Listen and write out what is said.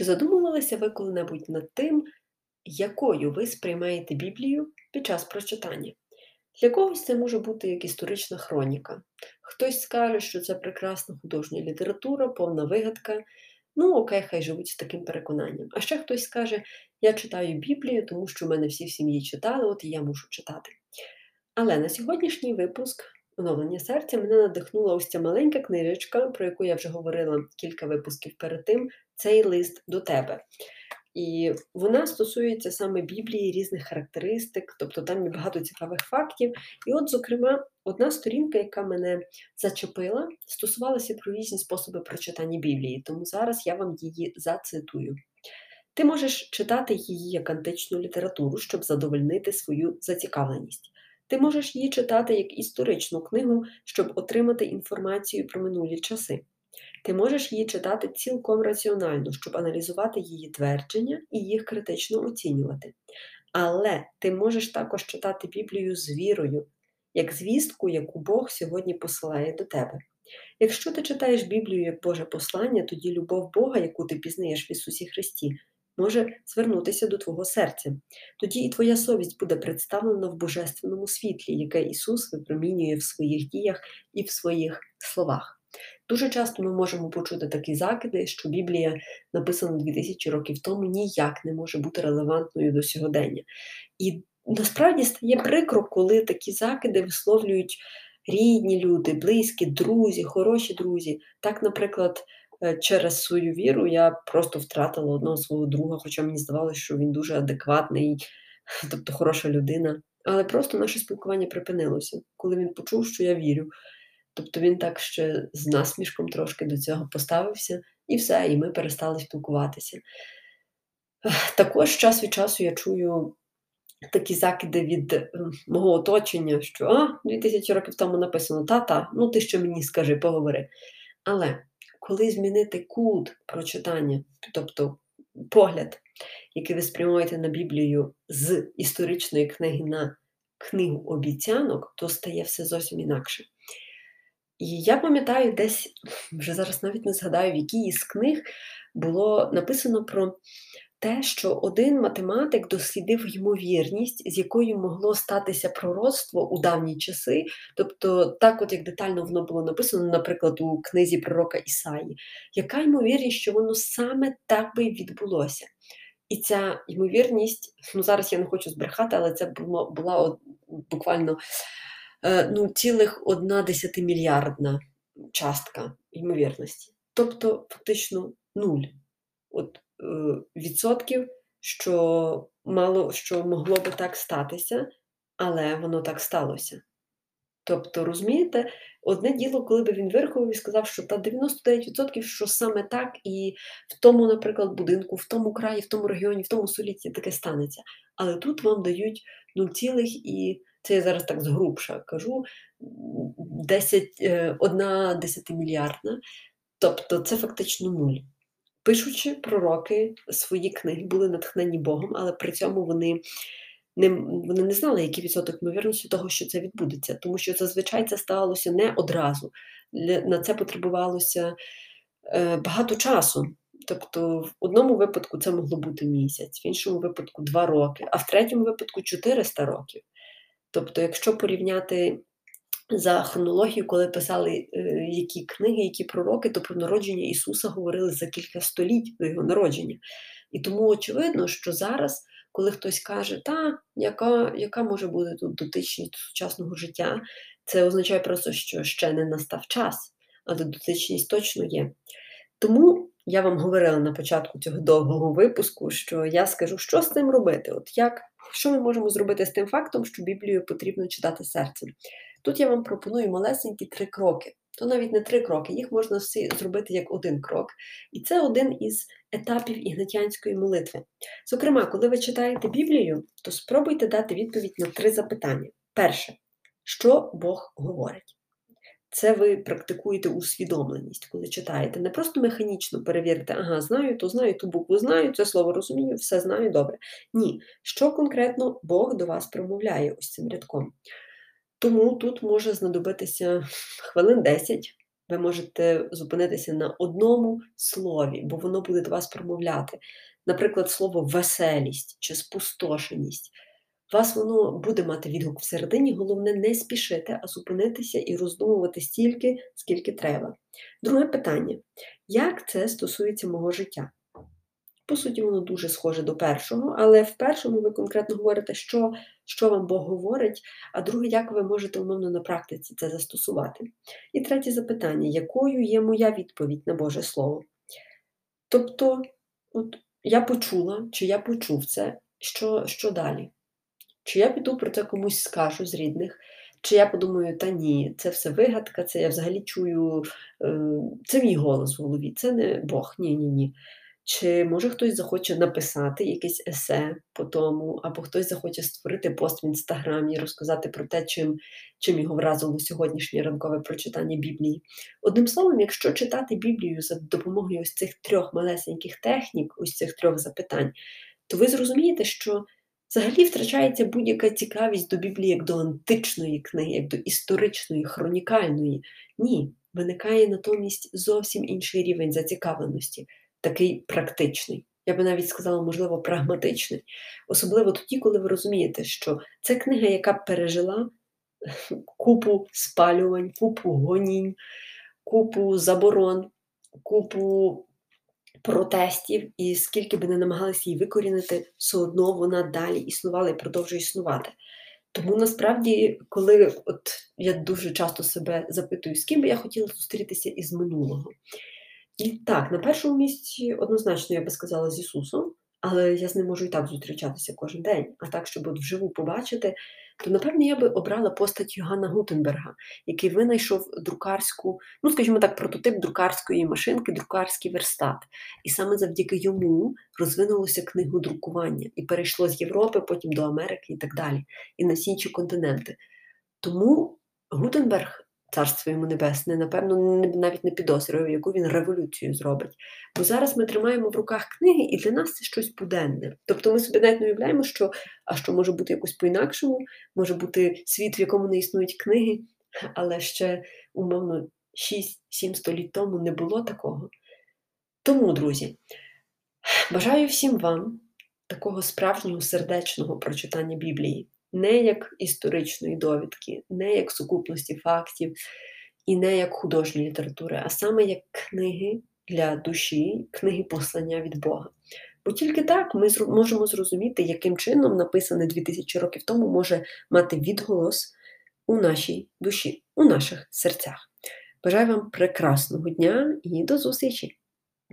Чи задумувалися ви коли-небудь над тим, якою ви сприймаєте Біблію під час прочитання? Для когось це може бути як історична хроніка. Хтось скаже, що це прекрасна художня література, повна вигадка. Ну, окей, хай живуть з таким переконанням. А ще хтось скаже, я читаю Біблію, тому що в мене всі в сім'ї читали, от і я мушу читати. Але на сьогоднішній випуск оновлення серця мене надихнула ось ця маленька книжечка, про яку я вже говорила кілька випусків перед тим, цей лист до тебе. І вона стосується саме Біблії, різних характеристик, тобто там є багато цікавих фактів. І от, зокрема, одна сторінка, яка мене зачепила, стосувалася про різні способи прочитання Біблії, тому зараз я вам її зацитую. Ти можеш читати її як античну літературу, щоб задовольнити свою зацікавленість. Ти можеш її читати як історичну книгу, щоб отримати інформацію про минулі часи. Ти можеш її читати цілком раціонально, щоб аналізувати її твердження і їх критично оцінювати. Але ти можеш також читати Біблію з вірою, як звістку, яку Бог сьогодні посилає до тебе. Якщо ти читаєш Біблію як Боже послання, тоді любов Бога, яку ти пізнаєш в Ісусі Христі, може звернутися до твого серця. Тоді і твоя совість буде представлена в божественному світлі, яке Ісус випромінює в своїх діях і в своїх словах. Дуже часто ми можемо почути такі закиди, що Біблія, написана 2000 років тому, ніяк не може бути релевантною до сьогодення. І насправді стає прикро, коли такі закиди висловлюють рідні люди, близькі, друзі, хороші друзі. Так, наприклад, через свою віру я просто втратила одного свого друга, хоча мені здавалося, що він дуже адекватний, тобто хороша людина. Але просто наше спілкування припинилося, коли він почув, що я вірю. Тобто він так ще з насмішком трошки до цього поставився, і все, і ми перестали спілкуватися. Також час від часу я чую такі закиди від ем, мого оточення, що а, 2000 років тому написано та-та, ну ти ще мені скажи, поговори. Але коли змінити кут прочитання, тобто погляд, який ви спрямуєте на Біблію з історичної книги на книгу обіцянок, то стає все зовсім інакше. І я пам'ятаю, десь вже зараз навіть не згадаю, в якій із книг було написано про те, що один математик дослідив ймовірність, з якою могло статися пророцтво у давні часи. Тобто, так, от як детально воно було написано, наприклад, у книзі пророка Ісаї, яка ймовірність, що воно саме так би відбулося? І ця ймовірність, ну зараз я не хочу збрехати, але це було, була от, буквально Е, ну, цілих одна десятимільярдна частка ймовірності. Тобто, фактично нуль От, відсотків, що мало що могло би так статися, але воно так сталося. Тобто, розумієте, одне діло, коли би він вирахував і сказав, що та 99%, що саме так, і в тому, наприклад, будинку, в тому краї, в тому регіоні, в тому столітті таке станеться. Але тут вам дають 0, і це я зараз так згрубша кажу, 10, е, одна десятимільярдна. Тобто це фактично нуль. Пишучи пророки свої книги, були натхнені Богом, але при цьому вони не вони не знали, який відсоток ймовірності того, що це відбудеться, тому що зазвичай це сталося не одразу. На це потребувалося е, багато часу. Тобто, в одному випадку це могло бути місяць, в іншому випадку два роки, а в третьому випадку 400 років. Тобто, якщо порівняти за хронологією, коли писали е, які книги, які пророки, то про народження Ісуса говорили за кілька століть до його народження. І тому очевидно, що зараз, коли хтось каже, та, яка яка може бути тут дотичність до сучасного життя, це означає просто, що ще не настав час, але дотичність точно є. Тому я вам говорила на початку цього довгого випуску, що я скажу, що з цим робити. От як що ми можемо зробити з тим фактом, що Біблію потрібно читати серцем? Тут я вам пропоную малесенькі три кроки. То навіть не три кроки, їх можна всі зробити як один крок. І це один із етапів ігнатянської молитви. Зокрема, коли ви читаєте Біблію, то спробуйте дати відповідь на три запитання. Перше, що Бог говорить? Це ви практикуєте усвідомленість, коли читаєте. Не просто механічно перевірите, ага, знаю, то знаю, ту букву знаю, це слово розумію, все знаю добре. Ні, що конкретно Бог до вас промовляє ось цим рядком. Тому тут може знадобитися хвилин 10, Ви можете зупинитися на одному слові, бо воно буде до вас промовляти. Наприклад, слово веселість чи спустошеність. Вас воно буде мати відгук всередині, головне не спішити, а зупинитися і роздумувати стільки, скільки треба. Друге питання: як це стосується мого життя? По суті, воно дуже схоже до першого, але в першому ви конкретно говорите, що що вам Бог говорить, а друге, як ви можете умовно на практиці це застосувати. І третє запитання: якою є моя відповідь на Боже Слово? Тобто, от я почула, чи я почув це, що, що далі? Чи я піду про це комусь скажу з рідних? Чи я подумаю, та ні, це все вигадка, це я взагалі чую, е, це мій голос в голові, це не Бог, ні-ні ні. Чи може хтось захоче написати якесь есе по тому, або хтось захоче створити пост в інстаграмі, розказати про те, чим чим його вразило сьогоднішнє ранкове прочитання Біблії. Одним словом, якщо читати Біблію за допомогою ось цих трьох малесеньких технік, ось цих трьох запитань, то ви зрозумієте, що взагалі втрачається будь-яка цікавість до Біблії як до античної книги, як до історичної, хронікальної. Ні, виникає натомість зовсім інший рівень зацікавленості такий практичний. Я би навіть сказала, можливо, прагматичний. Особливо тоді, коли ви розумієте, що це книга, яка пережила купу спалювань, купу гонінь, купу заборон, купу протестів, і скільки би не намагалися її викорінити, все одно вона далі існувала і продовжує існувати. Тому насправді, коли от я дуже часто себе запитую, з ким би я хотіла зустрітися із минулого. Так, на першому місці однозначно я би сказала з Ісусом, але я з ним можу і так зустрічатися кожен день. А так, щоб от вживу побачити, то напевно я би обрала постать Йоганна Гутенберга, який винайшов друкарську, ну скажімо так, прототип друкарської машинки, друкарський верстат. І саме завдяки йому розвинулося книгодрукування і перейшло з Європи, потім до Америки і так далі, і на всі інші континенти. Тому Гутенберг царство йому небесне, напевно, навіть не підозрює, яку він революцію зробить. Бо зараз ми тримаємо в руках книги, і для нас це щось буденне. Тобто ми собі навіть не уявляємо, що а що може бути якось по-інакшому, може бути світ, в якому не існують книги, але ще, умовно, 6-7 століть тому не було такого. Тому, друзі, бажаю всім вам такого справжнього сердечного прочитання Біблії не як історичної довідки, не як сукупності фактів і не як художньої літератури, а саме як книги для душі, книги послання від Бога. Бо тільки так ми можемо зрозуміти, яким чином написане 2000 років тому може мати відголос у нашій душі, у наших серцях. Бажаю вам прекрасного дня і до зустрічі!